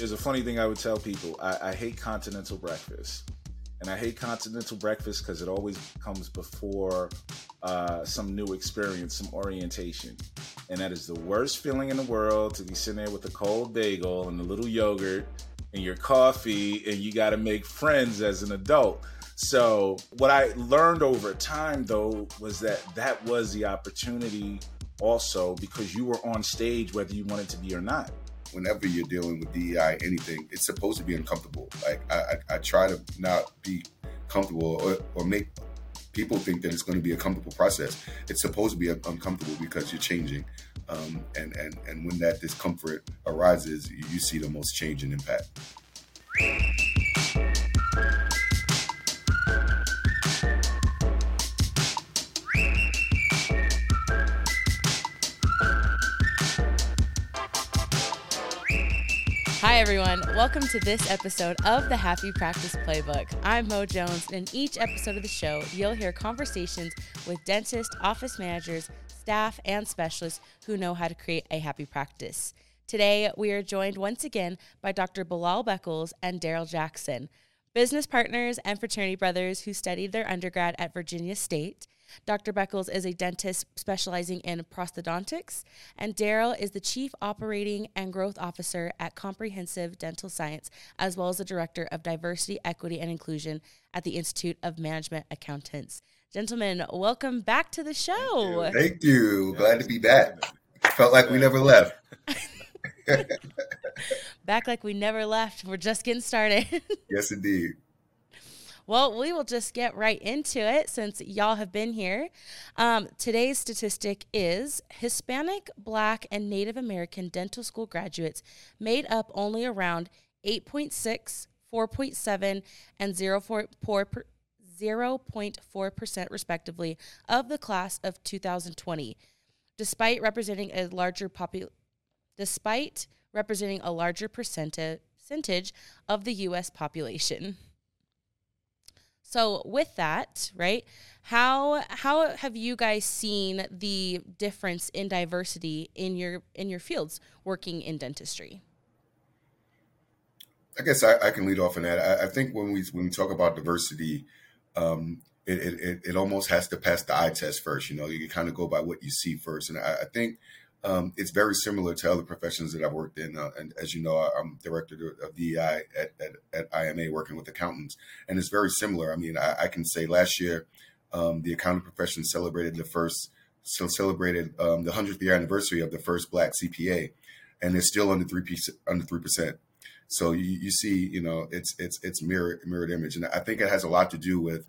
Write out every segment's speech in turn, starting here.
there's a funny thing I would tell people. I, I hate continental breakfast, and I hate continental breakfast because it always comes before uh, some new experience, some orientation, and that is the worst feeling in the world to be sitting there with a cold bagel and a little yogurt and your coffee, and you got to make friends as an adult. So, what I learned over time, though, was that that was the opportunity also because you were on stage whether you wanted to be or not whenever you're dealing with DEI, anything, it's supposed to be uncomfortable. Like I, I, I try to not be comfortable or, or make people think that it's going to be a comfortable process. It's supposed to be uncomfortable because you're changing, um, and and and when that discomfort arises, you see the most change and impact. Everyone. Welcome to this episode of the Happy Practice Playbook. I'm Mo Jones, and in each episode of the show, you'll hear conversations with dentists, office managers, staff, and specialists who know how to create a happy practice. Today, we are joined once again by Dr. Bilal Beckles and Darryl Jackson, business partners and fraternity brothers who studied their undergrad at Virginia State Dr. Beckles is a dentist specializing in prosthodontics, and Darryl is the Chief Operating and Growth Officer at Comprehensive Dental Science, as well as the Director of Diversity, Equity, and Inclusion at the Institute of Management Accountants. Gentlemen, welcome back to the show. Thank you. Glad to be back. Felt like we never left. back like we never left. We're just getting started. yes, indeed. Well, we will just get right into it since y'all have been here. Um, today's statistic is Hispanic, Black, and Native American dental school graduates made up only around 8.6, 4.7, and 0.4 0.4% respectively of the class of 2020 despite representing a larger popu- despite representing a larger percentage of the US population. So with that, right? How how have you guys seen the difference in diversity in your in your fields working in dentistry? I guess I, I can lead off on that. I, I, think when we when we talk about diversity, um, it, it, it almost has to pass the eye test first. You know, you kind of go by what you see first, and I, I think um, it's very similar to other professions that I've worked in. Uh, and as you know, I'm director of DEI at, at, at, IMA, working with accountants, and it's very similar. I mean, I, I can say last year, um, the accounting profession celebrated the first, so celebrated um, the hundredth year anniversary of the first Black CPA, and it's still under three. Under three percent. So you, you see, you know, it's it's it's mirror mirrored image, and I think it has a lot to do with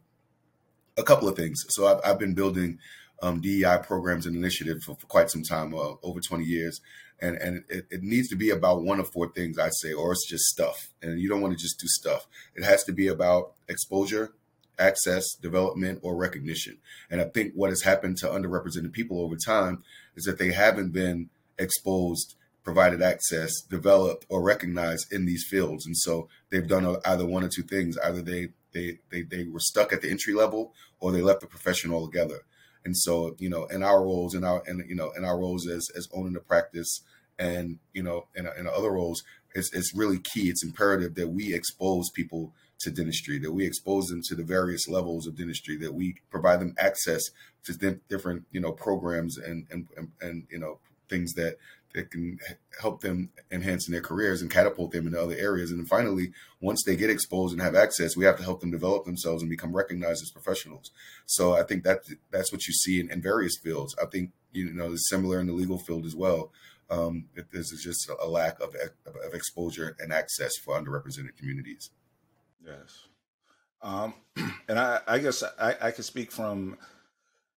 a couple of things. So I've, I've been building um, DEI programs and initiatives for, for quite some time, uh, over 20 years. And, and it, it, needs to be about one of four things, I'd say, or it's just stuff. And you don't want to just do stuff. It has to be about exposure, access, development, or recognition. And I think what has happened to underrepresented people over time is that they haven't been exposed, provided access, developed, or recognized in these fields. And so they've done either one or two things. Either they they, they, they were stuck at the entry level or they left the profession altogether. And so, you know, in our roles, in our, and you know, in our roles as as owning the practice, and you know, in, in other roles, it's it's really key. It's imperative that we expose people to dentistry, that we expose them to the various levels of dentistry, that we provide them access to different, you know, programs and and and, and you know things that that can help them enhance in their careers and catapult them into other areas. And then finally, once they get exposed and have access, we have to help them develop themselves and become recognized as professionals. So I think that that's what you see in, in various fields. I think you know it's similar in the legal field as well. Um, there's just a lack of, of exposure and access for underrepresented communities. Yes, um, and I, I guess I, I could speak from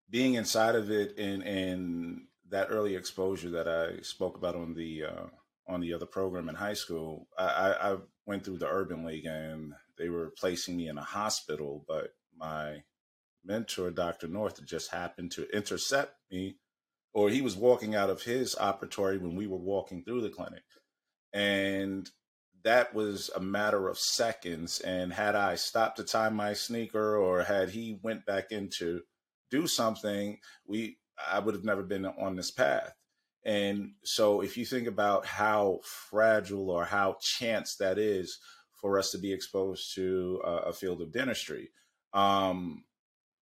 being inside of it and and that early exposure that I spoke about on the uh, on the other program in high school, I, I, went through the Urban League and they were placing me in a hospital, but my mentor, Dr. North, just happened to intercept me, or he was walking out of his operatory when we were walking through the clinic. And that was a matter of seconds. And had I stopped to tie my sneaker or had he went back in to do something, we I would have never been on this path. And so, if you think about how fragile or how chance that is for us to be exposed to a, a field of dentistry, um,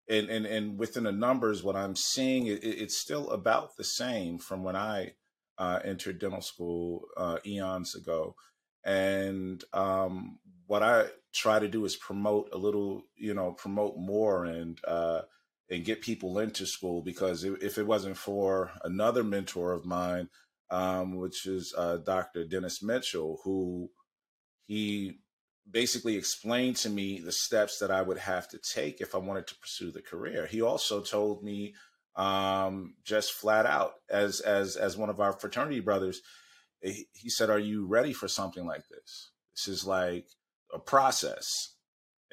and, and and within the numbers, what I'm seeing, it, it's still about the same from when I uh, entered dental school uh, eons ago. And um, what I try to do is promote a little, you know, promote more and uh, and get people into school because if it wasn't for another mentor of mine, um, which is uh, Dr. Dennis Mitchell, who he basically explained to me the steps that I would have to take if I wanted to pursue the career. He also told me um, just flat out as as as one of our fraternity brothers, he, he said, "Are you ready for something like this? This is like a process."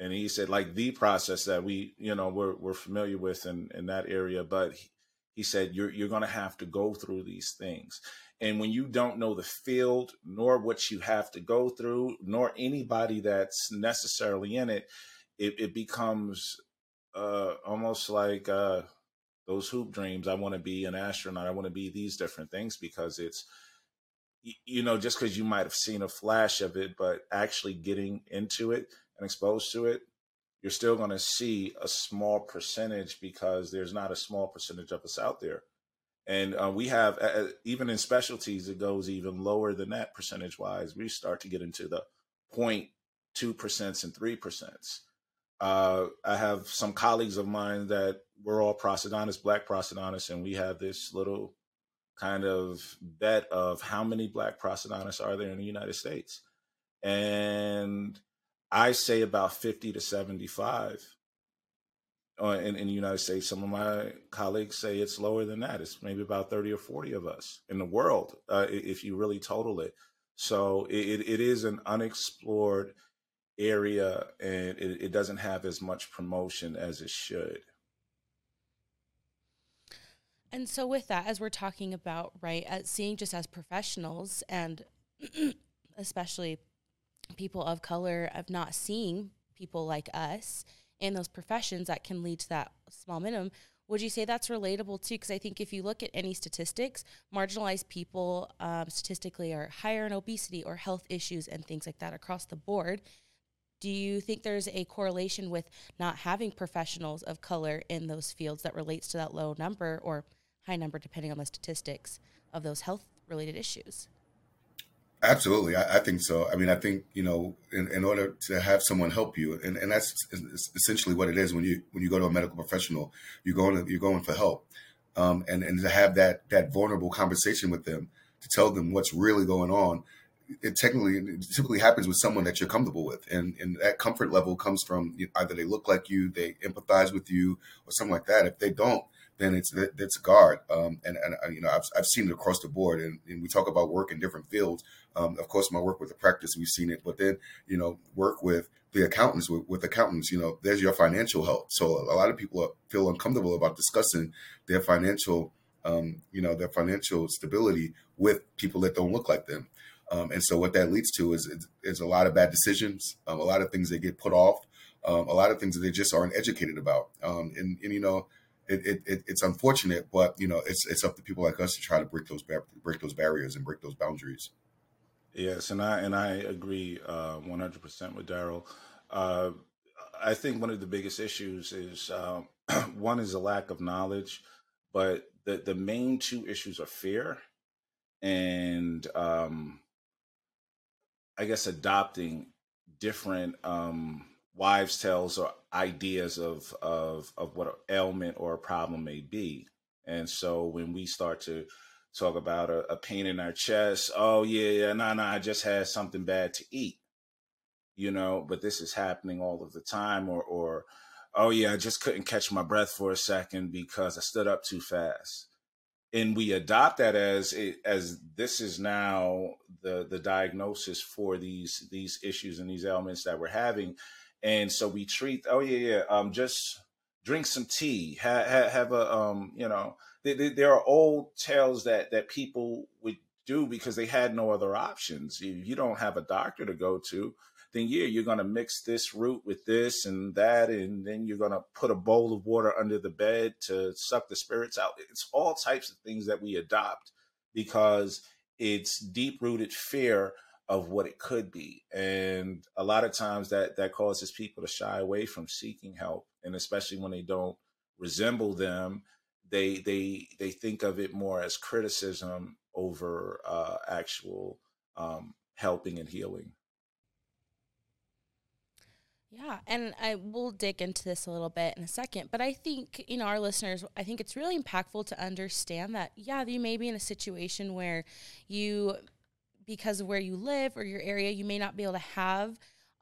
And he said, like the process that we, you know, we're we're familiar with in in that area, but he, he said you're you're going to have to go through these things and when you don't know the field, nor what you have to go through, nor anybody that's necessarily in it, it, it becomes uh, almost like uh, those hoop dreams. I want to be an astronaut. I want to be these different things because it's, you know, just because you might have seen a flash of it, but actually getting into it and exposed to it, you're still going to see a small percentage because there's not a small percentage of us out there. And uh, we have uh, even in specialties it goes even lower than that percentage wise we start to get into the 0.2 percent and 3 percent uh, i have some colleagues of mine that we're all prosthodontists black prosthodontists and we have this little kind of bet of how many black prosthodontists are there in the united states? And i say about 50 to 75 uh, in, in the United States. Some of my colleagues say it's lower than that. It's maybe about 30 or 40 of us in the world, uh, if you really total it. So it, it is an unexplored area and it, it doesn't have as much promotion as it should. And so, with that, as we're talking about, right, at seeing just as professionals and especially people of color, of not seeing people like us in those professions that can lead to that small minimum would you say that's relatable too? Because i think if you look at any statistics marginalized people um, statistically are higher in obesity or health issues and things like that across the board. Do you think there's a correlation with not having professionals of color in those fields that relates to that low number or high number depending on the statistics of those health related issues Absolutely, I, I, think so. I mean, I think you know, in, in order to have someone help you, and, and that's essentially what it is when you when you go to a medical professional, you're going to, you're going for help, um, and and to have that that vulnerable conversation with them, to tell them what's really going on. It technically it typically happens with someone that you're comfortable with, and and that comfort level comes from either they look like you, they empathize with you, or something like that. If they don't, then it's a guard. Um, and and uh, you know I've, I've seen it across the board. And, and we talk about work in different fields. Um, of course, my work with the practice, we've seen it. But then you know work with the accountants with, with accountants. You know, there's your financial health. So a lot of people are, feel uncomfortable about discussing their financial, um, you know, their financial stability with people that don't look like them. Um, and so what that leads to is, is, is a lot of bad decisions, um, a lot of things that get put off, um, a lot of things that they just aren't educated about. Um, and, and, you know, it, it, it's unfortunate, but you know, it's it's up to people like us to try to break those break those barriers and break those boundaries. Yes, and I and I agree uh, one hundred percent with Darryl. Uh, I think one of the biggest issues is um, one is a lack of knowledge, but the the main two issues are fear and um, I guess adopting different um, wives' tales or ideas of of of what an ailment or a problem may be. And so when we start to talk about a, a pain in our chest, oh yeah, yeah, no, nah, no, nah, I just had something bad to eat, you know. But this is happening all of the time, or or oh yeah, I just couldn't catch my breath for a second because I stood up too fast. And we adopt that as as this is now the the diagnosis for these these issues and these ailments that we're having, and so we treat oh yeah yeah um just drink some tea. Have, have, a um you know there are old tales that that people would do because they had no other options. You, you don't have a doctor to go to then yeah you're going to mix this root with this and that and then you're going to put a bowl of water under the bed to suck the spirits out. It's all types of things that we adopt because it's deep rooted fear of what it could be. And a lot of times that that causes people to shy away from seeking help. And especially when they don't resemble them they they they think of it more as criticism over uh, actual um, helping and healing. Yeah, and I will dig into this a little bit in a second, but I think, you know, our listeners, I think it's really impactful to understand that yeah, you may be in a situation where you because of where you live or your area, you may not be able to have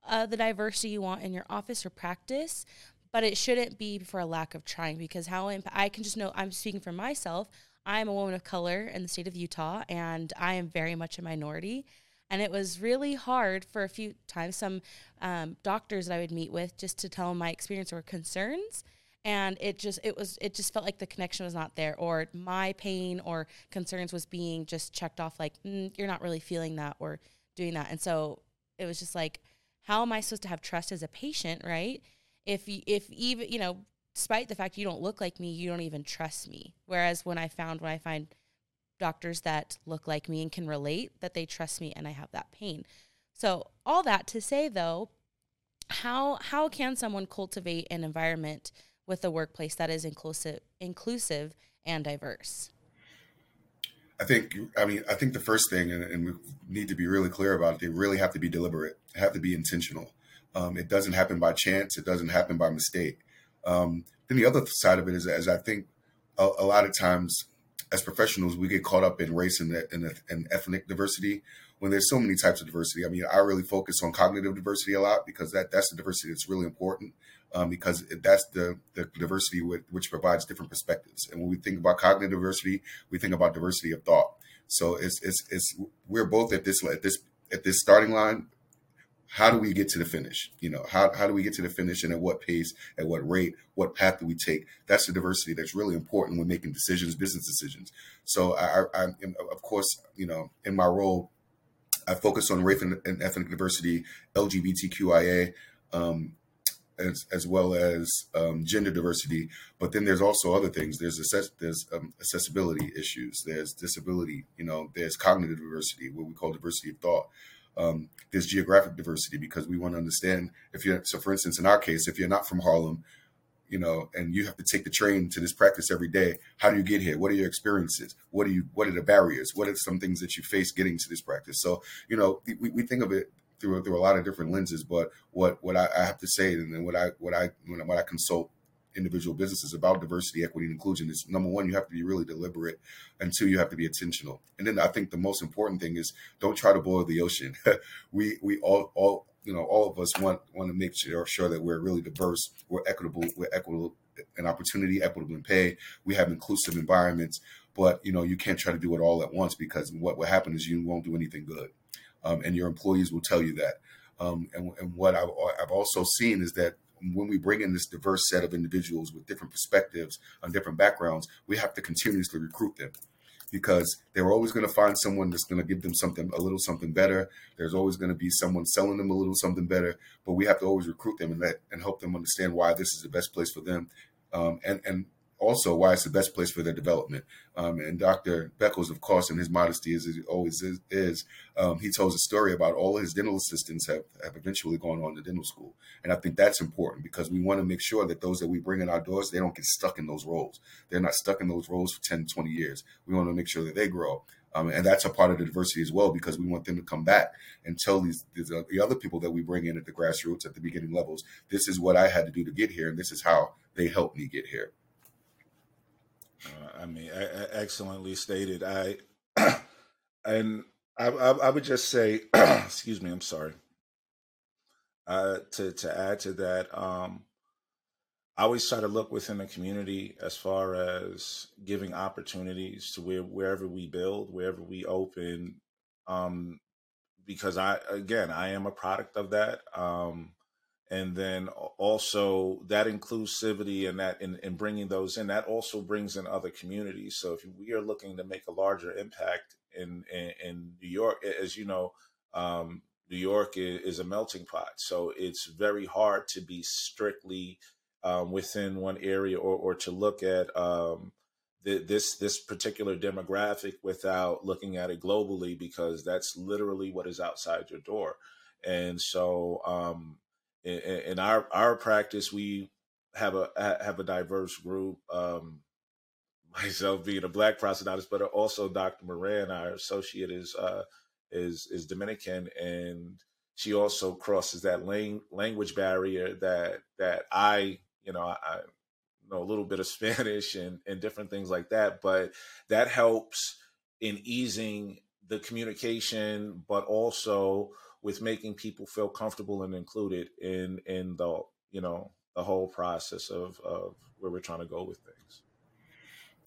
uh, the diversity you want in your office or practice, but it shouldn't be for a lack of trying because how imp- I can just know I'm speaking for myself. I'm a woman of color in the state of Utah and I am very much a minority. And it was really hard for a few times, some um, doctors that I would meet with just to tell them my experience or concerns. And it just it was it just felt like the connection was not there, or my pain or concerns was being just checked off like mm, you're not really feeling that or doing that. And so it was just like, how am I supposed to have trust as a patient, right? If if even you know, despite the fact you don't look like me, you don't even trust me. Whereas when I found when I find doctors that look like me and can relate that they trust me and I have that pain. So all that to say though, how how can someone cultivate an environment with a workplace that is inclusive inclusive and diverse? I think I mean I think the first thing and, and we need to be really clear about it, they really have to be deliberate, have to be intentional. Um, it doesn't happen by chance, it doesn't happen by mistake. Um, then the other side of it is as I think a, a lot of times as professionals, we get caught up in race and, and, and, ethnic diversity when there's so many types of diversity. I mean, I really focus on cognitive diversity a lot because that that's the diversity that's really important um, because that's the, the diversity with, which provides different perspectives. And when we think about cognitive diversity, we think about diversity of thought. So it's, it's, it's we're both at this at this at this starting line how do we get to the finish? You know, how, how do we get to the finish and at what pace, at what rate, what path do we take? That's the diversity that's really important when making decisions, business decisions. So I, I, of course, you know, in my role, I focus on race and, ethnic diversity, LGBTQIA, um, as, as well as um, gender diversity. But then there's also other things. There's access, there's um, accessibility issues. There's disability. You know, there's cognitive diversity, what we call diversity of thought um, there's geographic diversity because we want to understand if you're so for instance in our case if you're not from harlem you know and you have to take the train to this practice every day how do you get here what are your experiences what are you what are the barriers what are some things that you face getting to this practice so you know we, we think of it through through a lot of different lenses but what what I, I have to say and then what i what i when I consult individual businesses about diversity, equity, and inclusion is number one, you have to be really deliberate, and two, you have to be intentional. And then I think the most important thing is don't try to boil the ocean. we we all all you know all of us want want to make sure sure that we're really diverse, we're equitable, we're equitable in opportunity, equitable in pay. We have inclusive environments, but you know you can't try to do it all at once because what will happen is you won't do anything good, um, and your employees will tell you that. Um, and, and what I've, I've also seen is that when we bring in this diverse set of individuals with different perspectives on different backgrounds, we have to continuously recruit them because they're always going to find someone that's going to give them something a little something better. There's always going to be someone selling them a little something better, but we have to always recruit them and let and help them understand why this is the best place for them, um, and and also why it's the best place for their development. Um, and Dr. Beckles, of course, in his modesty as he always is, is um, he tells a story about all his dental assistants have, have eventually gone on to dental school. And I think that's important because we want to make sure that those that we bring in our doors, they don't get stuck in those roles. They're not stuck in those roles for 10, 20 years. We want to make sure that they grow. Um, and that's a part of the diversity as well because we want them to come back and tell these, these uh, the other people that we bring in at the grassroots at the beginning levels this is what i had to do to get here and this is how they helped me get here uh, I mean, excellently stated. I and I, I, I would just say, excuse me, I'm sorry. Uh, to to add to that, um, I always try to look within the community as far as giving opportunities to where wherever we build, wherever we open, um, because I again I am a product of that. Um, and then also that inclusivity and that and, and bringing those in that also brings in other communities so if we are looking to make a larger impact in in, in new york as you know um, new york is, a melting pot so it's very hard to be strictly um, within one area or, or to look at um, th- this this particular demographic without looking at it globally because that's literally what is outside your door. And so, um, in, our our practice, we have a have a diverse group. Um, myself being a black prosthetist, but also Dr. Moran, our associate, is uh, is is Dominican, and she also crosses that lang- language barrier that that I, you know, I, I know a little bit of Spanish and and different things like that, but that helps in easing the communication, but also with making people feel comfortable and included in in the you know the whole process of of where we're trying to go with things.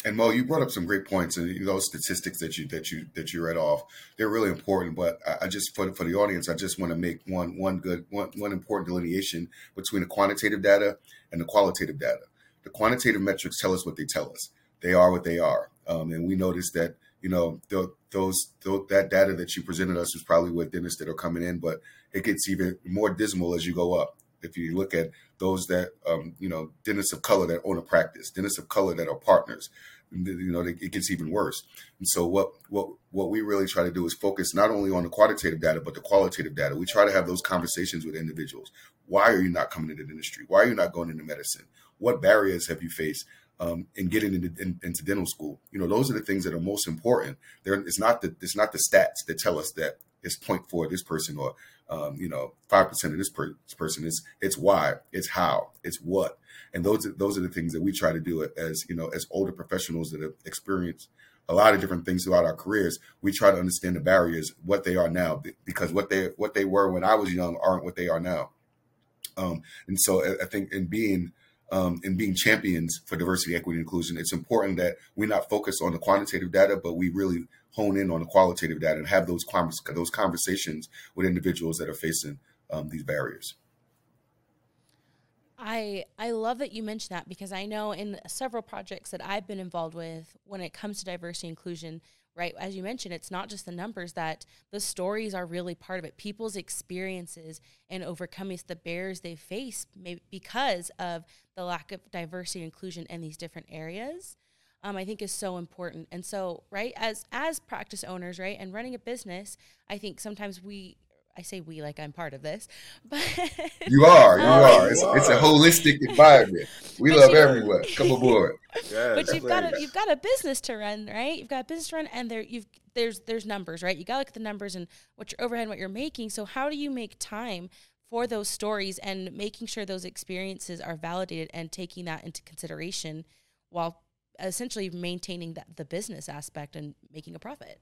And Mo, you brought up some great points, and those statistics that you that you that you read off, they're really important. But I, just for for the audience, I just want to make one one good one one important delineation between the quantitative data and the qualitative data. The quantitative metrics tell us what they tell us. They are what they are, um, and we notice that you know the, those the, that data that you presented us is probably what dentists that are coming in, but it gets even more dismal as you go up. If you look at those that um, you know dentists of color that own a practice, dentists of color that are partners. You know, it gets even worse. And so, what what what we really try to do is focus not only on the quantitative data but the qualitative data. We try to have those conversations with individuals. Why are you not coming into the industry? Why are you not going into medicine? What barriers have you faced? Um, and getting into, in, into dental school. You know, those are the things that are most important. There, it's not the it's not the stats that tell us that it's four this person or um, you know five percent of this, per- this person. It's it's why, it's how, it's what, and those are, those are the things that we try to do as you know as older professionals that have experienced a lot of different things throughout our careers. We try to understand the barriers, what they are now, because what they what they were when I was young aren't what they are now. Um, and so I think in being um, in being champions for diversity, equity, and inclusion, it's important that we're not focus on the quantitative data, but we really hone in on the qualitative data and have those those conversations with individuals that are facing um, these barriers. I I love that you mentioned that because I know in several projects that I've been involved with when it comes to diversity inclusion, right? As you mentioned, it's not just the numbers that the stories are really part of it. People's experiences and overcoming the barriers they face maybe because of the lack of diversity and inclusion in these different areas. Um, I think is so important. And so, right, as as practice owners, right, and running a business, I think sometimes we I say we like I'm part of this, but you are, you um, are. It's, it's, a holistic environment. We love everyone. Come aboard. Yeah, but you've got a you've got a business to run, right? You've got a business to run, and there you've there's there's numbers, right? You got to look at the numbers and what your overhead, and what you're making. So how do you make time for those stories and making sure those experiences are validated and taking that into consideration while essentially maintaining the, the business aspect and making a profit?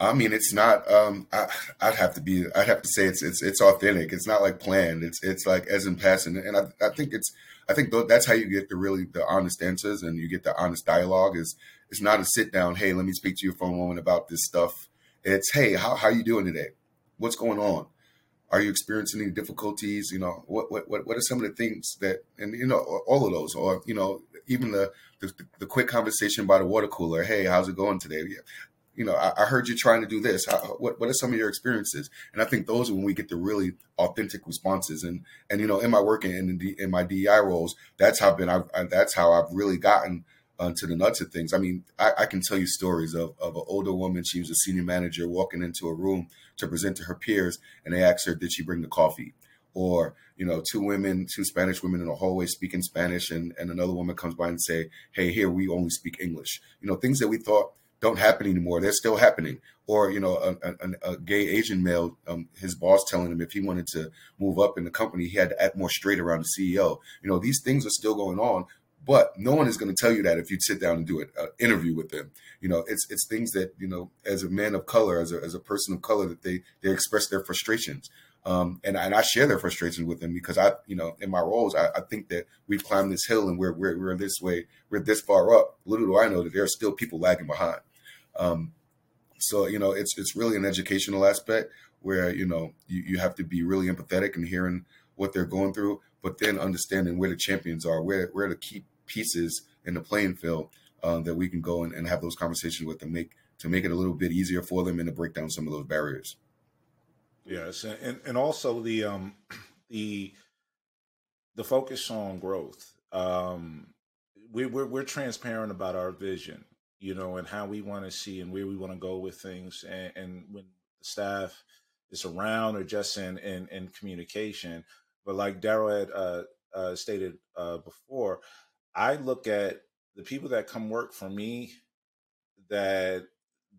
I mean, it's not. Um, I, would have to be. I'd have to say it's it's it's authentic. It's not like planned. It's it's like as in passing. And I, I think it's. I think that's how you get the really the honest answers and you get the honest dialogue. Is it's not a sit down. Hey, let me speak to you for a moment about this stuff. It's hey, how how you doing today? What's going on? Are you experiencing any difficulties? You know, what what what what are some of the things that and you know all of those or you know even the the, the quick conversation by the water cooler. Hey, how's it going today? You know, I, I, heard you trying to do this. How, what what are some of your experiences? And I think those are when we get the really authentic responses. And and you know, in my work and in, in, my DEI roles, that's how I've been. I've, I, that's how I've really gotten uh, to the nuts of things. I mean, I, I, can tell you stories of of an older woman. She was a senior manager walking into a room to present to her peers, and they asked her, "Did she bring the coffee?" Or you know, two women, two Spanish women in a hallway speaking Spanish, and and another woman comes by and say, "Hey, here we only speak English." You know, things that we thought don't happen anymore. They're still happening. Or you know, a, a, a gay Asian male, um, his boss telling him if he wanted to move up in the company, he had to act more straight around the CEO. You know, these things are still going on, but no one is going to tell you that if you sit down and do an uh, interview with them. You know, it's it's things that you know, as a man of color, as a as a person of color, that they they express their frustrations. Um, and, and I share their frustrations with them because I, you know, in my roles, I, I, think that we've climbed this hill and we're, we're, we're this way, we're this far up. Little do I know that there are still people lagging behind. Um, so you know, it's it's really an educational aspect where you know you, you have to be really empathetic and hearing what they're going through, but then understanding where the champions are, where where the key pieces in the playing field uh, that we can go and, and have those conversations with them, make to make it a little bit easier for them and to break down some of those barriers. Yes, and and also the um the the focus on growth. Um, we, we're we're transparent about our vision, you know, and how we want to see and where we want to go with things. And, and when the staff is around or just in in, in communication, but like Darryl had uh, uh, stated uh, before, I look at the people that come work for me that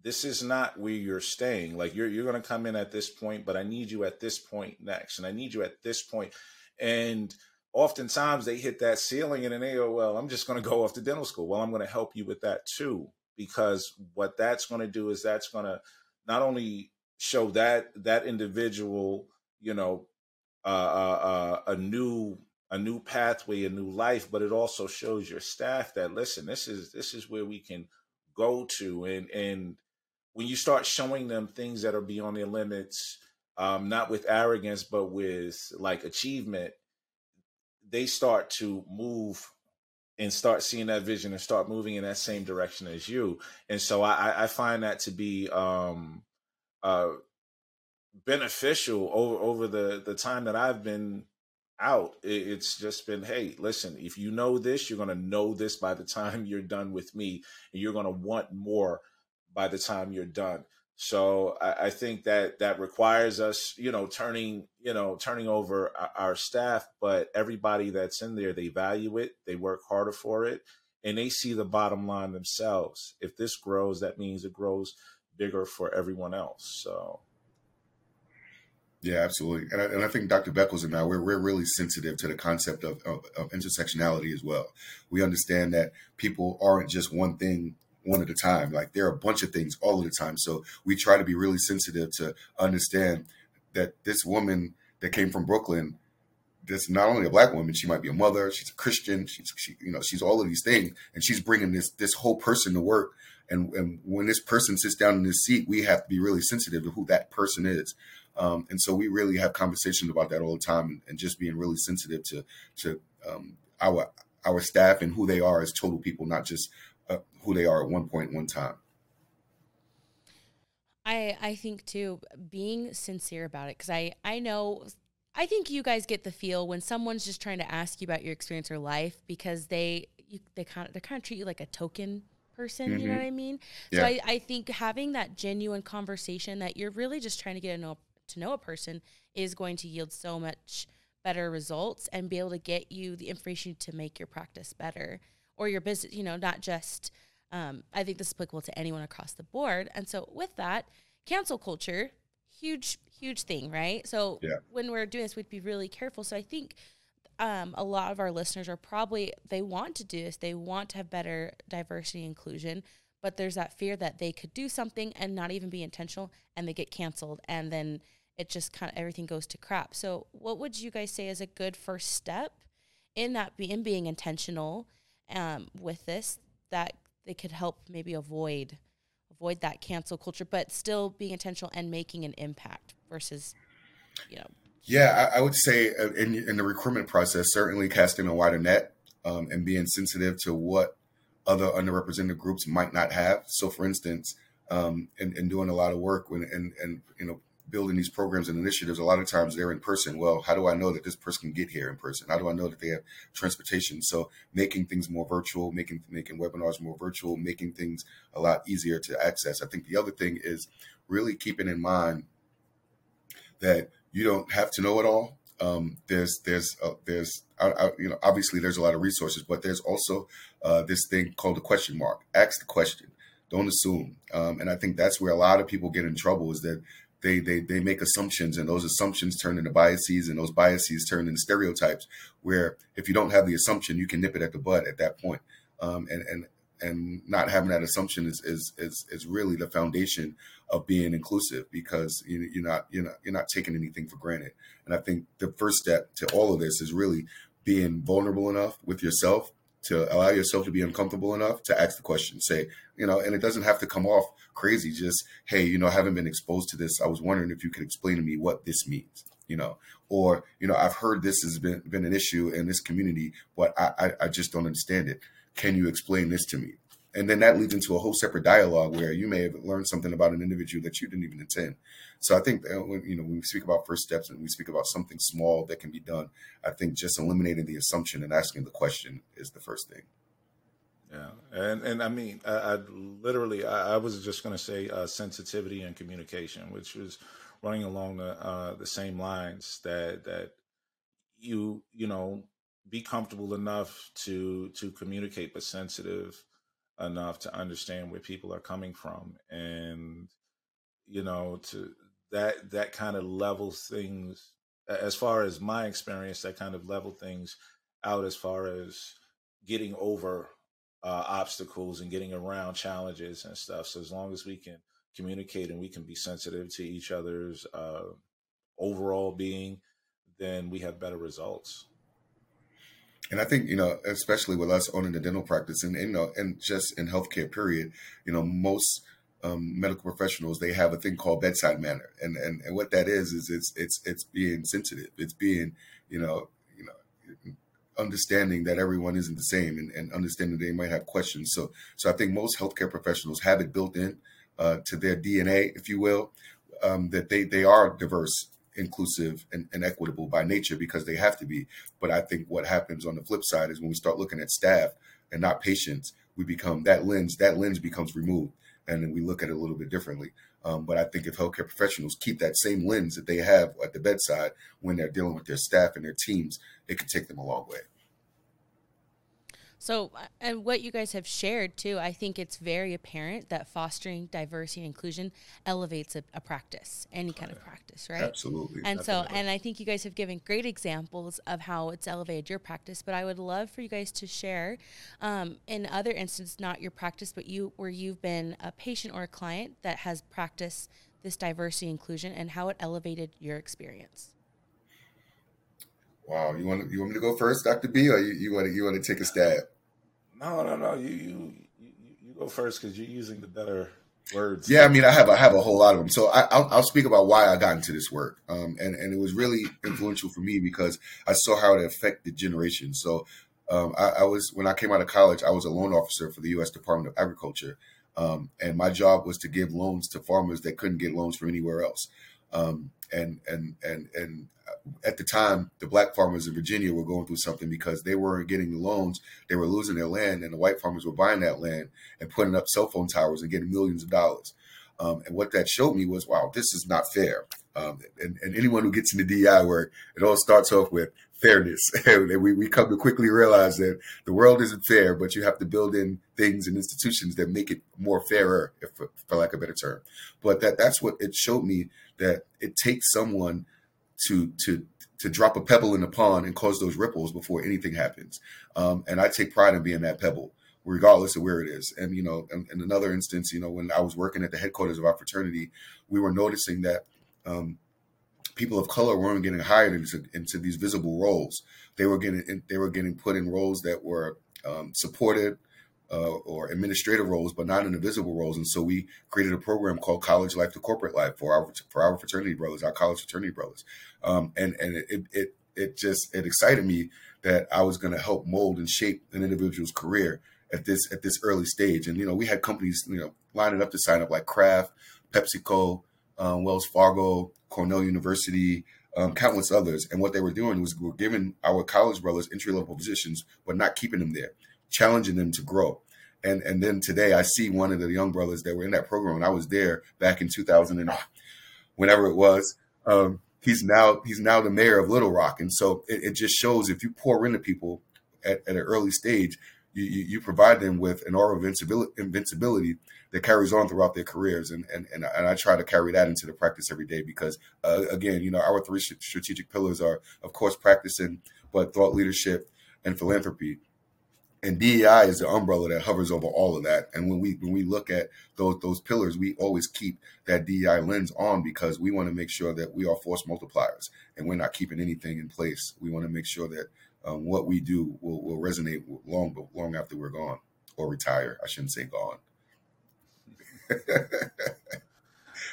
this is not where you're staying. Like you're you're to come in at this point, but I need you at this point next, and I need you at this point. And oftentimes they hit that ceiling, and then they go, "Well, I'm just to go off to dental school." Well, I'm to help you with that too, because what that's to do is that's to not only show that that individual, you know, uh, uh, uh, a new a new pathway, a new life, but it also shows your staff that listen, this is this is where we can go to, and and when you start showing them things that are beyond their limits, um, not with arrogance, but with like achievement, they start to move and start seeing that vision and start moving in that same direction as you. And so I, I find that to be um, uh, beneficial over over the the time that I've been out. It's just been, hey, listen, if you know this, you're to know this by the time you're done with me, and you're to want more by the time you're done. So I, I, think that that requires us, you know, turning, you know, turning over our, staff, but everybody that's in there, they value it, they work harder for it, and they see the bottom line themselves. If this grows, that means it grows bigger for everyone else. So yeah, absolutely. And I, and I think Dr. Beckles and I, we're, we're really sensitive to the concept of, of, of, intersectionality as well. We understand that people aren't just one thing one at a time. Like there are a bunch of things all of the time. So we try to be really sensitive to understand that this woman that came from Brooklyn, this not only a black woman, she might be a mother, she's a Christian, she's she, you know she's all of these things, and she's bringing this this whole person to work. And, and when this person sits down in this seat, we have to be really sensitive to who that person is. Um, and so we really have conversations about that all the time and, and just being really sensitive to to um, our our staff and who they are as total people, not just uh, who they are at one point, one time. I I think too being sincere about it because I I know I think you guys get the feel when someone's just trying to ask you about your experience or life because they you, they kind of they kind of treat you like a token person. Mm-hmm. You know mm-hmm. what I mean? Yeah. So I, I think having that genuine conversation that you're really just trying to get to know to know a person is going to yield so much better results and be able to get you the information to make your practice better or your business, you know, not just, um, I think this is applicable to anyone across the board. And so with that, cancel culture, huge, huge thing, right? So yeah. when we're doing this, we'd be really careful. So I think um, a lot of our listeners are probably, they want to do this, they want to have better diversity inclusion, but there's that fear that they could do something and not even be intentional and they get canceled and then it just kind of everything goes to crap. So what would you guys say is a good first step in that be, in being intentional um, with this that they could help maybe avoid avoid that cancel culture, but still being intentional and making an impact versus you know yeah, I, I would say uh, in, in, the recruitment process, certainly casting a wider net um, and being sensitive to what other underrepresented groups might not have. So, for instance, um, and, and, doing a lot of work when and, and you know building these programs and initiatives, a lot of times they're in person. Well, how do I know that this person can get here in person? How do I know that they have transportation? So making things more virtual, making making webinars more virtual, making things a lot easier to access. I think the other thing is really keeping in mind that you don't have to know it all. Um, there's there's uh, there's I, I, you know obviously there's a lot of resources, but there's also uh, this thing called the question mark. Ask the question. Don't assume. Um, and I think that's where a lot of people get in trouble is that they they they make assumptions and those assumptions turn into biases and those biases turn into stereotypes where if you don't have the assumption you can nip it at the bud at that point. Um, and and and not having that assumption is is is, is really the foundation of being inclusive because you, you're not you're not you're not taking anything for granted. And i think the first step to all of this is really being vulnerable enough with yourself to allow yourself to be uncomfortable enough to ask the question. Say you know and it doesn't have to come off crazy. Just hey you know i haven't been exposed to this. I was wondering if you could explain to me what this means you know? Or you know i've heard this has been been an issue in this community but i i, I just don't understand it. Can you explain this to me and then that leads into a whole separate dialogue where you may have learned something about an individual that you didn't even intend. So I think when, you know when we speak about first steps and we speak about something small that can be done, I think just eliminating the assumption and asking the question is the first thing. Yeah, and and I mean, I, I literally, I, I, was just going to say uh, sensitivity and communication, which was running along the uh, the same lines that that you you know be comfortable enough to to communicate, but sensitive enough to understand where people are coming from, and you know to that that kind of levels things as far as my experience that kind of level things out as far as getting over uh, obstacles and getting around challenges and stuff. So as long as we can communicate and we can be sensitive to each other's uh, overall being, then we have better results. And I think you know, especially with us owning the dental practice, and, and you know, and just in healthcare, period, you know, most um, medical professionals they have a thing called bedside manner, and, and and what that is is it's it's it's being sensitive, it's being you know you know understanding that everyone isn't the same and, and understanding they might have questions. So, so I think most healthcare professionals have it built in uh, to their DNA, if you will, um, that they they are diverse, inclusive, and, and, equitable by nature because they have to be. But I think what happens on the flip side is when we start looking at staff and not patients, we become that lens. That lens becomes removed, and then we look at it a little bit differently. Um, but I think if healthcare professionals keep that same lens that they have at the bedside when they're dealing with their staff and their teams, it could take them a long way. So, uh, and what you guys have shared too, I think it's very apparent that fostering diversity and inclusion elevates a, a practice, any kind of practice, right? Absolutely. And Definitely. so, and I think you guys have given great examples of how it's elevated your practice. But I would love for you guys to share, um, in other instances, not your practice, but you where you've been a patient or a client that has practiced this diversity inclusion and how it elevated your experience. Wow, you want you want me to go first, Doctor B, or you, you want to you want to take a stab? No, no, no. You you you, you go first because you're using the better words. Yeah, I mean, I have I have a whole lot of them. So I, will I'll speak about why I got into this work, um, and and it was really influential for me because I saw how it affected generations. So um, I, I, was when I came out of college, I was a loan officer for the U.S. Department of Agriculture, um, and my job was to give loans to farmers that couldn't get loans from anywhere else. Um, and and and and at the time, the black farmers in Virginia were going through something because they weren't getting the loans. They were losing their land, and the white farmers were buying that land and putting up cell phone towers and getting millions of dollars. Um, and what that showed me was, wow, this is not fair. Um, and, and, anyone who gets into DI work, it all starts off with fairness. and we, we come to quickly realize that the world isn't fair, but you have to build in things and institutions that make it more fairer, if, for lack of a better term. But that that's what it showed me that it takes someone to to to drop a pebble in the pond and cause those ripples before anything happens. Um, and I take pride in being that pebble, regardless of where it is. And you know, in, in, another instance, you know, when I was working at the headquarters of our fraternity, we were noticing that um, people of color weren't getting hired into, into these visible roles. They were getting they were getting put in roles that were um, supported uh, or administrative roles, but not in the visible roles. And so we created a program called College Life to Corporate Life for our for our fraternity brothers, our college fraternity brothers. Um, and and it, it it just it excited me that I was going to help mold and shape an individual's career at this at this early stage. And you know, we had companies you know lining up to sign up like Kraft, PepsiCo, um, Wells Fargo, Cornell University. Um, countless others, and what they were doing was we're giving our college brothers entry level positions, but not keeping them there challenging them to grow. And and then today I see one of the young brothers that were in that program, and I was there back in 2000 and whenever it was. Um, he's now he's now the mayor of Little Rock, and so it, it just shows if you pour into people at, at an early stage, you, you, provide them with an aura of invincibility, invincibility that carries on throughout their careers, and and and, and I try to carry that into the practice every day because uh, again, you know, our three strategic pillars are of course practicing, but thought leadership and philanthropy and DEI is the umbrella that hovers over all of that. And when we when we look at those those pillars, we always keep that DEI lens on because we want to make sure that we are force multipliers and we're not keeping anything in place. We want to make sure that um, what we do will, will resonate long long after we're gone or retire. I shouldn't say gone.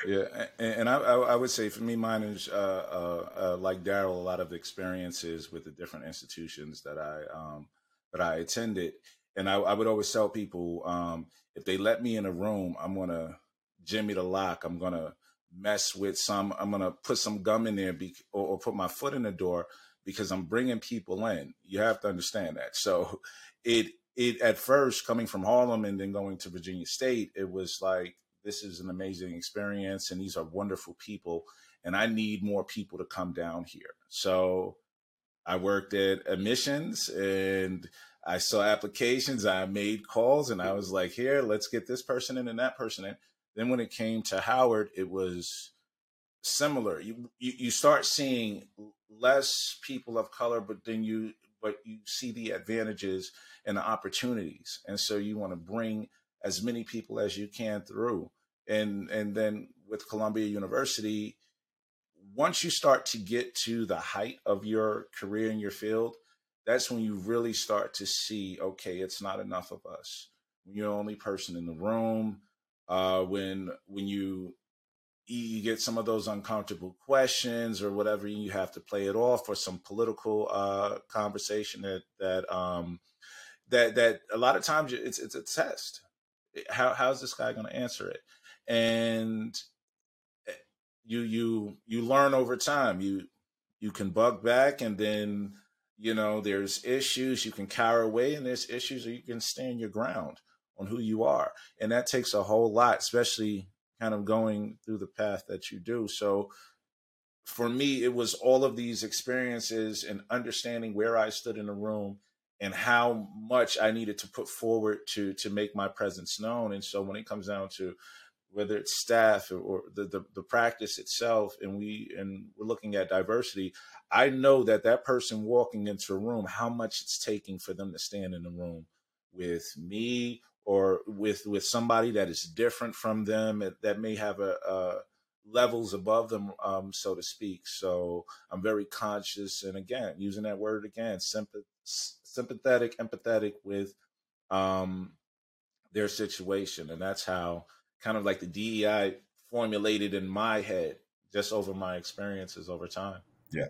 yeah, and I, I, would say for me, mine is uh, uh, uh, like Darryl, a lot of experiences with the different institutions that I um, that I attended, and I, I would always tell people um, if they let me in a room, I'm gonna jimmy the lock. I'm gonna mess with some. I'm gonna put some gum in there, be, or, or put my foot in the door because I'm bringing people in. You have to understand that. So it it at first coming from Harlem and then going to Virginia State, it was like this is an amazing experience and these are wonderful people and I need more people to come down here. So I worked at admissions and I saw applications, I made calls and I was like, here, let's get this person in and that person in. Then when it came to Howard, it was similar. You, you you start seeing less people of color, but then you but you see the advantages and the opportunities, and so you want to bring as many people as you can through. And and then with Columbia University, once you start to get to the height of your career in your field, that's when you really start to see, okay, it's not enough of us. You're the only person in the room, uh, when when you you get some of those uncomfortable questions or whatever, you have to play it off or some political uh, conversation that that um, that that a lot of times it's it's a test. How how's this guy going to answer it? And eh, you you you learn over time. You you can bug back, and then you know there's issues. You can cower away, and there's issues, or you can stand your ground on who you are, and that takes a whole lot, especially kind of going through the path that you do. So for me, it was all of these experiences and understanding where I stood in the room and how much I needed to put forward to to make my presence known. And so when it comes down to whether it's staff or the, the, the practice itself, and we and we're looking at diversity, I know that that person walking into a room, how much it's taking for them to stand in the room with me or with with somebody that is different from them that may have a, a levels above them, um, so to speak. So I'm very conscious, and again, using that word again, sympath- sympathetic, empathetic with um, their situation, and that's how kind of like the DEI formulated in my head just over my experiences over time. Yeah.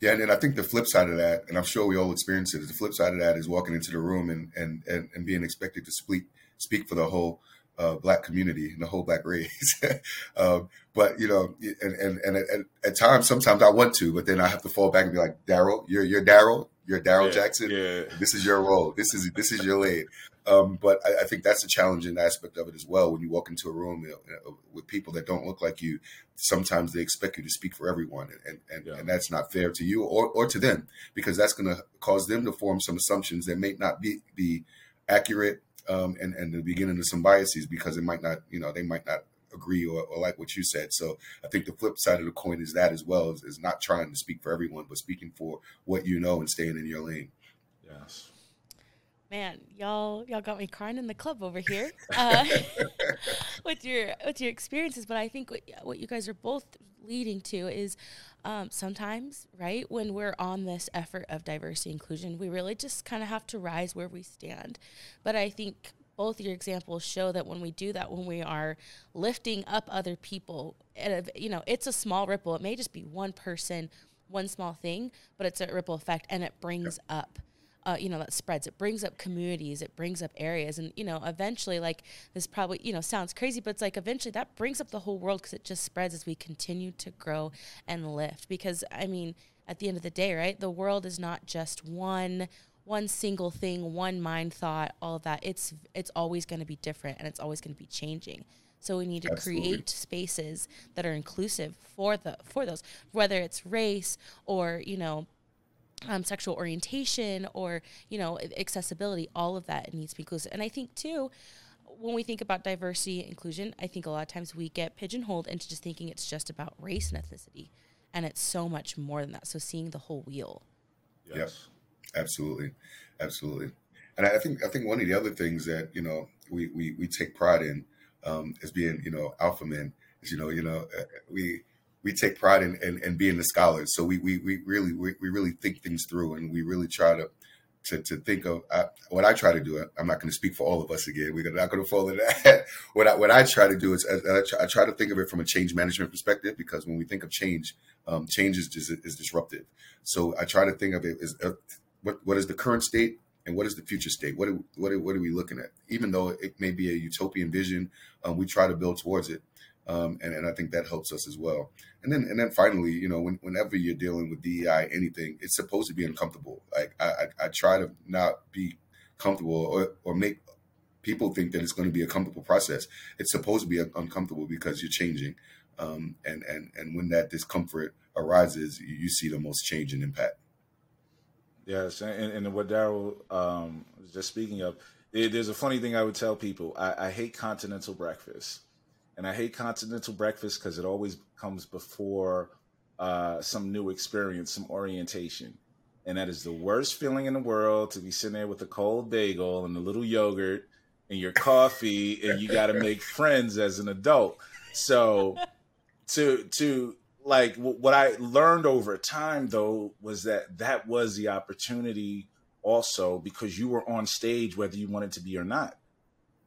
Yeah, and then I think the flip side of that, and I'm sure we all experience it, is the flip side of that is walking into the room and and and, and being expected to speak speak for the whole uh, black community and the whole black race. um, but you know, and and, and at, at, times, sometimes I want to, but then I have to fall back and be like, Darryl, you're you're Darryl, you're Darryl yeah, Jackson. Yeah. This is your role. This is this is your lane. Um, but I, I, think that's a challenging aspect of it as well. When you walk into a room you know, with people that don't look like you, sometimes they expect you to speak for everyone, and and, yeah. and that's not fair to you or, or to them because that's going to cause them to form some assumptions that may not be be accurate, um, and and the beginning of some biases because it might not, you know, they might not agree or, or, like what you said. So I think the flip side of the coin is that as well is, is not trying to speak for everyone, but speaking for what you know and staying in your lane. Yes. Man, y'all, y'all got me crying in the club over here uh, with your with your experiences. But I think what, what you guys are both leading to is um, sometimes, right, when we're on this effort of diversity inclusion, we really just kind of have to rise where we stand. But I think both your examples show that when we do that, when we are lifting up other people, you know, it's a small ripple. It may just be one person, one small thing, but it's a ripple effect, and it brings up uh, you know that spreads. It brings up communities. It brings up areas. And you know eventually like this probably you know sounds crazy but it's like eventually that brings up the whole world because it just spreads as we continue to grow and lift. Because i mean at the end of the day right the world is not just one one single thing one mind thought all of that. It's it's always going to be different and it's always going to be changing. So we need to Absolutely. create spaces that are inclusive for the for those whether it's race or you know um, sexual orientation or you know accessibility all of that needs to be inclusive. And i think too when we think about diversity and inclusion i think a lot of times we get pigeonholed into just thinking it's just about race and ethnicity and it's so much more than that. So seeing the whole wheel. Yes. Yep. absolutely. Absolutely. And i think i think one of the other things that you know we we, we take pride in um, as being you know alpha men. Is you know you know uh, we we take pride in, in, in, being the scholars. So we, we, we really we, we really think things through, and we really try to to, to think of uh, what I try to do. I'm not going to speak for all of us again. We're not going to fall into that. what I what I try to do is I try, I try, to think of it from a change management perspective because when we think of change, um, change is, is, is disruptive. So I try to think of it as uh, what what is the current state and what is the future state? What are, what are, what are we looking at? Even though it may be a utopian vision, um, we try to build towards it um, and, and I think that helps us as well. And then and then finally, you know, when, whenever you're dealing with DEI, anything, it's supposed to be uncomfortable. Like I, I, I try to not be comfortable or, or make people think that it's going to be a comfortable process. It's supposed to be uncomfortable because you're changing. Um, and, and, and when that discomfort arises, you, see the most change and impact. Yes. And, and what Darryl um, was just speaking of, there's a funny thing I would tell people. I, I hate continental breakfast. And I hate continental breakfast because it always comes before uh, some new experience, some orientation. And that is the worst feeling in the world to be sitting there with a cold bagel and a little yogurt and your coffee, and you got to make friends as an adult. So, to to like what I learned over time though was that that was the opportunity also because you were on stage whether you wanted to be or not.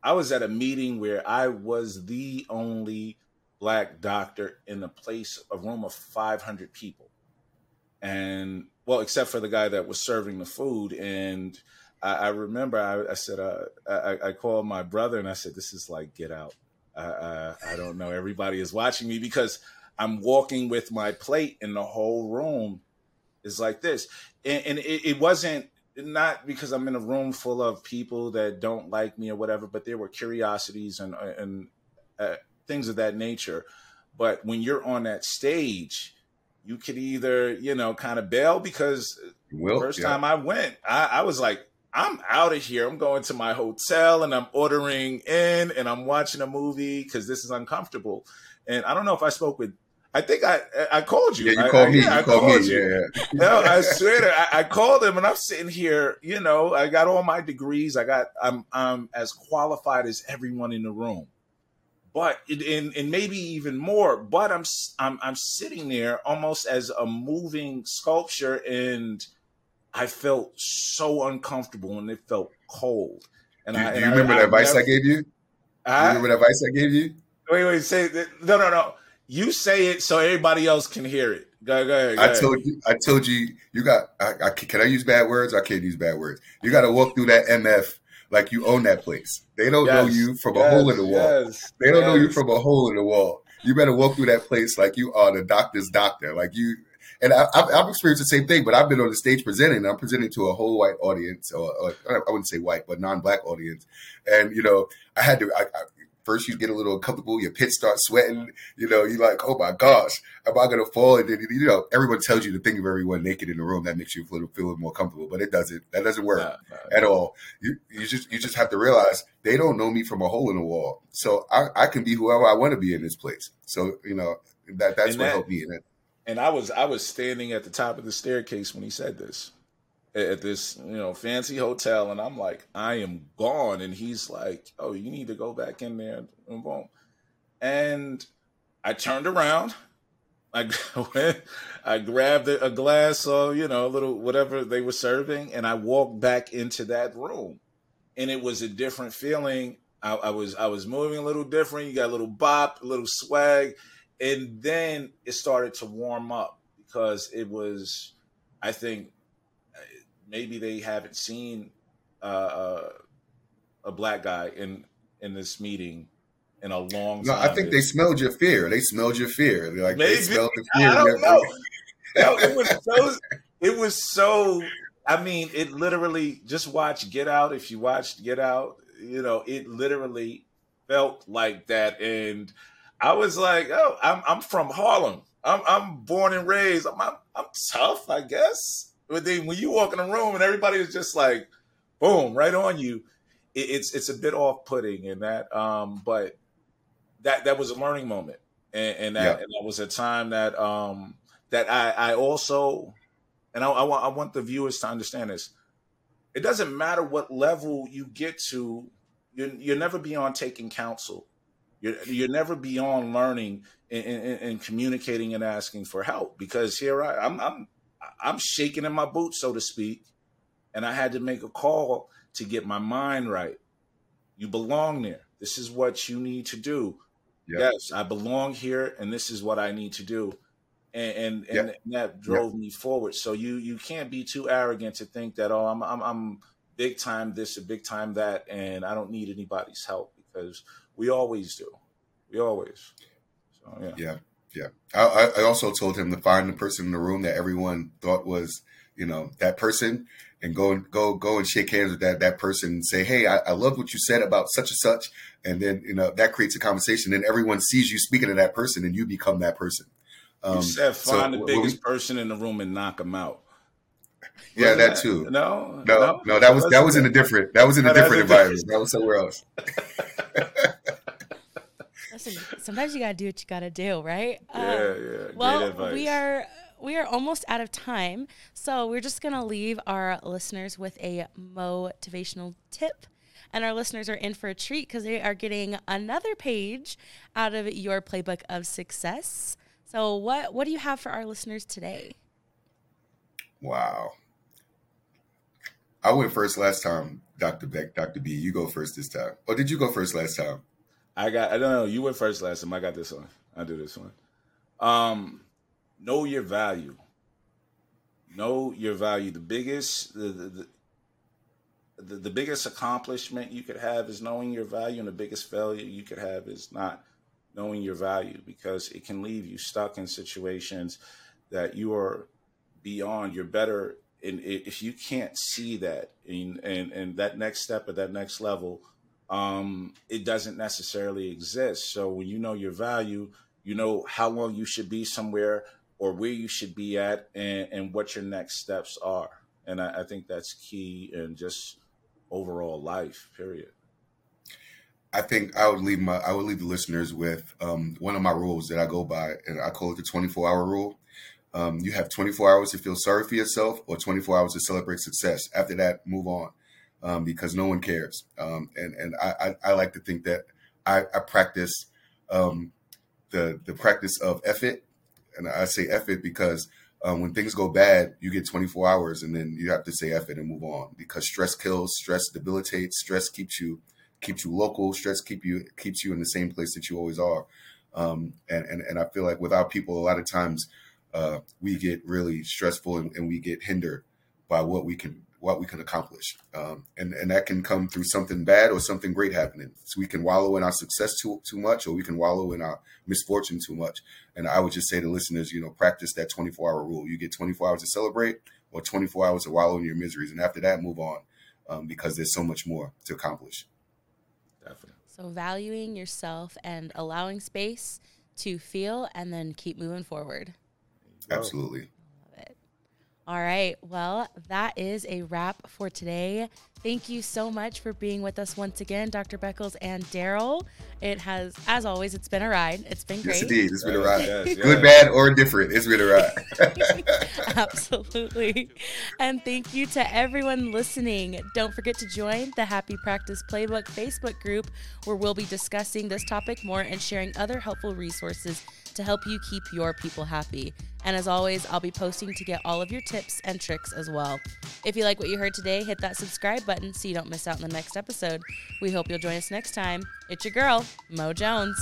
I was at a meeting where I was the only black doctor in a place, a room of 500 people. And well, except for the guy that was serving the food. And I, I remember I, I said, uh, I, I, called my brother and I said, this is like get out. Uh, I don't know. Everybody is watching me because I'm walking with my plate and the whole room is like this. And, and it, it wasn't not because I'm in a room full of people that don't like me or whatever, but there were curiosities and and uh, things of that nature. But when you're on that stage, you could either, you know, kind of bail because well, first yeah. time I went, I, I was like, I'm out of here. I'm going to my hotel and I'm ordering in and I'm watching a movie because this is uncomfortable. And I don't know if I spoke with I think I I called you. Yeah, you called I, me. Yeah, you I called, called me. You. Yeah, yeah. no, I swear to I, I called him and I'm sitting here, you know, I got all my degrees. I got I'm I'm as qualified as everyone in the room but and, and maybe even more but I'm, I'm i'm sitting there almost as a moving sculpture and i felt so uncomfortable and it felt cold and do, I, do you remember I, the advice never, I gave you? I, you remember the advice I gave you? Wait, wait, say no, no, no. You say it so everybody else can hear it. Go, go ahead. Go I ahead. told you. I told you. You got. I, I, can I use bad words? I can't use bad words. You got to walk through that MF like you own that place. They don't yes, know you from yes, a hole in the wall. Yes, they don't know you from a hole in the wall. You better walk through that place like you are the doctor's doctor. Like you, and I, have experienced the same thing. But I've been on the stage presenting. I'm presenting to a whole white audience, or, or I wouldn't say white, but non-black audience. And you know, I had to. I, I, first you get a little uncomfortable, your pits start sweating, you know, you're like, oh my gosh, am I gonna fall? And then you know, everyone tells you to think of everyone naked in the room. That makes you feel feel more comfortable, but it doesn't. That doesn't work nah, nah, at all. You you just you just have to realize they don't know me from a hole in the wall, so I, I can be whoever I want to be in this place. So you know that that's and what that, helped me in it. And I was I was standing at the top of the staircase when he said this at this you know fancy hotel and i'm like i am gone. And he's like oh you need to go back in there. And boom. And i turned around. I i grabbed a glass of you know a little whatever they were serving and i walked back into that room. And it was a different feeling. I, I was i was moving a little different. You got a little bop a little swag. And then it started to warm up because it was i think maybe they haven't seen uh, uh, a black guy in in this meeting in a long no, time. I think they smelled your fear. They smelled your fear. They're like maybe. they smelled the fear. I don't know. no, it was so. It was so. I mean, it literally. Just watch Get Out. If you watched Get Out, you know it literally felt like that, and I was like, "Oh, I'm I'm from Harlem. I'm I'm born and raised. I'm I'm, I'm tough, I guess." But then when you walk in a room and everybody is just like, boom, right on you, it, it's it's a bit off putting in that. Um, but that that was a learning moment, and, and that yeah. and that was a time that um that I I also, and I, I want I want the viewers to understand this. It doesn't matter what level you get to, you're, you're never beyond taking counsel. You're, you're never beyond learning and, and, and, communicating and asking for help because here I, I'm, I'm I'm shaking in my boots, so to speak, and I had to make a call to get my mind right. You belong there. This is what you need to do. Yes, I belong here, and this is what I need to do. And and, and that drove me forward. So you you can't be too arrogant to think that oh I'm I'm, I'm big time this or big time that, and I don't need anybody's help because we always do. We always. So yeah. Yeah. Yeah. I, I also told him to find the person in the room that everyone thought was, you know, that person and go and go go and shake hands with that that person and say, "Hey, I, I love what you said about such and such," and then you know that creates a conversation. And everyone sees you speaking to that person, and you become that person. Um, you said find so, the biggest we, person in the room and knock them out. Yeah, that, that, too. No, no, no, no that was that was in a different that was in a different environment. That was somewhere else. Listen, sometimes you gotta do what you gotta do, right? Yeah, um, yeah. Well, we are we are almost out of time, so we're just gonna leave our listeners with a motivational tip. And our listeners are in for a treat because they are getting another page out of your playbook of success. So, what what do you have for our listeners today? Wow. I went first last time, Dr. Beck, Dr. B. You go first this time. Or did you go first last time? I got I don't know. You went first last time. I got this one. I do this one. Um know your value. Know your value. The biggest the, the the, the biggest accomplishment you could have is knowing your value and the biggest failure you could have is not knowing your value because it can leave you stuck in situations that you are beyond you're better and if you can't see that and, and and that next step at that next level um it doesn't necessarily exist so when you know your value you know how long you should be somewhere or where you should be at and, and what your next steps are and I, I think that's key in just overall life period I think I would leave my I would leave the listeners with um, one of my rules that I go by, and I call it the 24 hour rule. Um, you have 24 hours to feel sorry for yourself or 24 hours to celebrate success. After that, move on um, because no one cares. Um, and and I, I, I, like to think that I, I practice um, the the practice of effort, and I say effort because um, when things go bad, you get 24 hours, and then you have to say effort and move on because stress kills, stress debilitates, stress keeps you keeps you local, stress keep you keeps you in the same place that you always are. Um, and, and and I feel like without people, a lot of times uh, we get really stressful and, and, we get hindered by what we can what we can accomplish. Um, and and that can come through something bad or something great happening. So we can wallow in our success too too much, or we can wallow in our misfortune too much. And I would just say to listeners, you know, practice that 24 hour rule. You get 24 hours to celebrate, or 24 hours to wallow in your miseries, and after that, move on, um, because there's so much more to accomplish. Definitely. So valuing yourself and allowing space to feel, and then keep moving forward. Absolutely. All right. Well, that is a wrap for today. Thank you so much for being with us once again, Dr. Beckles and Darryl. It has, as always, it's been a ride. It's been great. Yes, indeed. It's been a ride. Yes, yes. Good, bad, or different. It's been a ride. Absolutely. And thank you to everyone listening. Don't forget to join the Happy Practice Playbook Facebook group where we'll be discussing this topic more and sharing other helpful resources to help you keep your people happy. And as always, I'll be posting to get all of your tips and tricks as well. If you like what you heard today, hit that subscribe button so you don't miss out on the next episode. We hope you'll join us next time. It's your girl, Mo Jones.